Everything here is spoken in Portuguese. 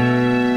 Música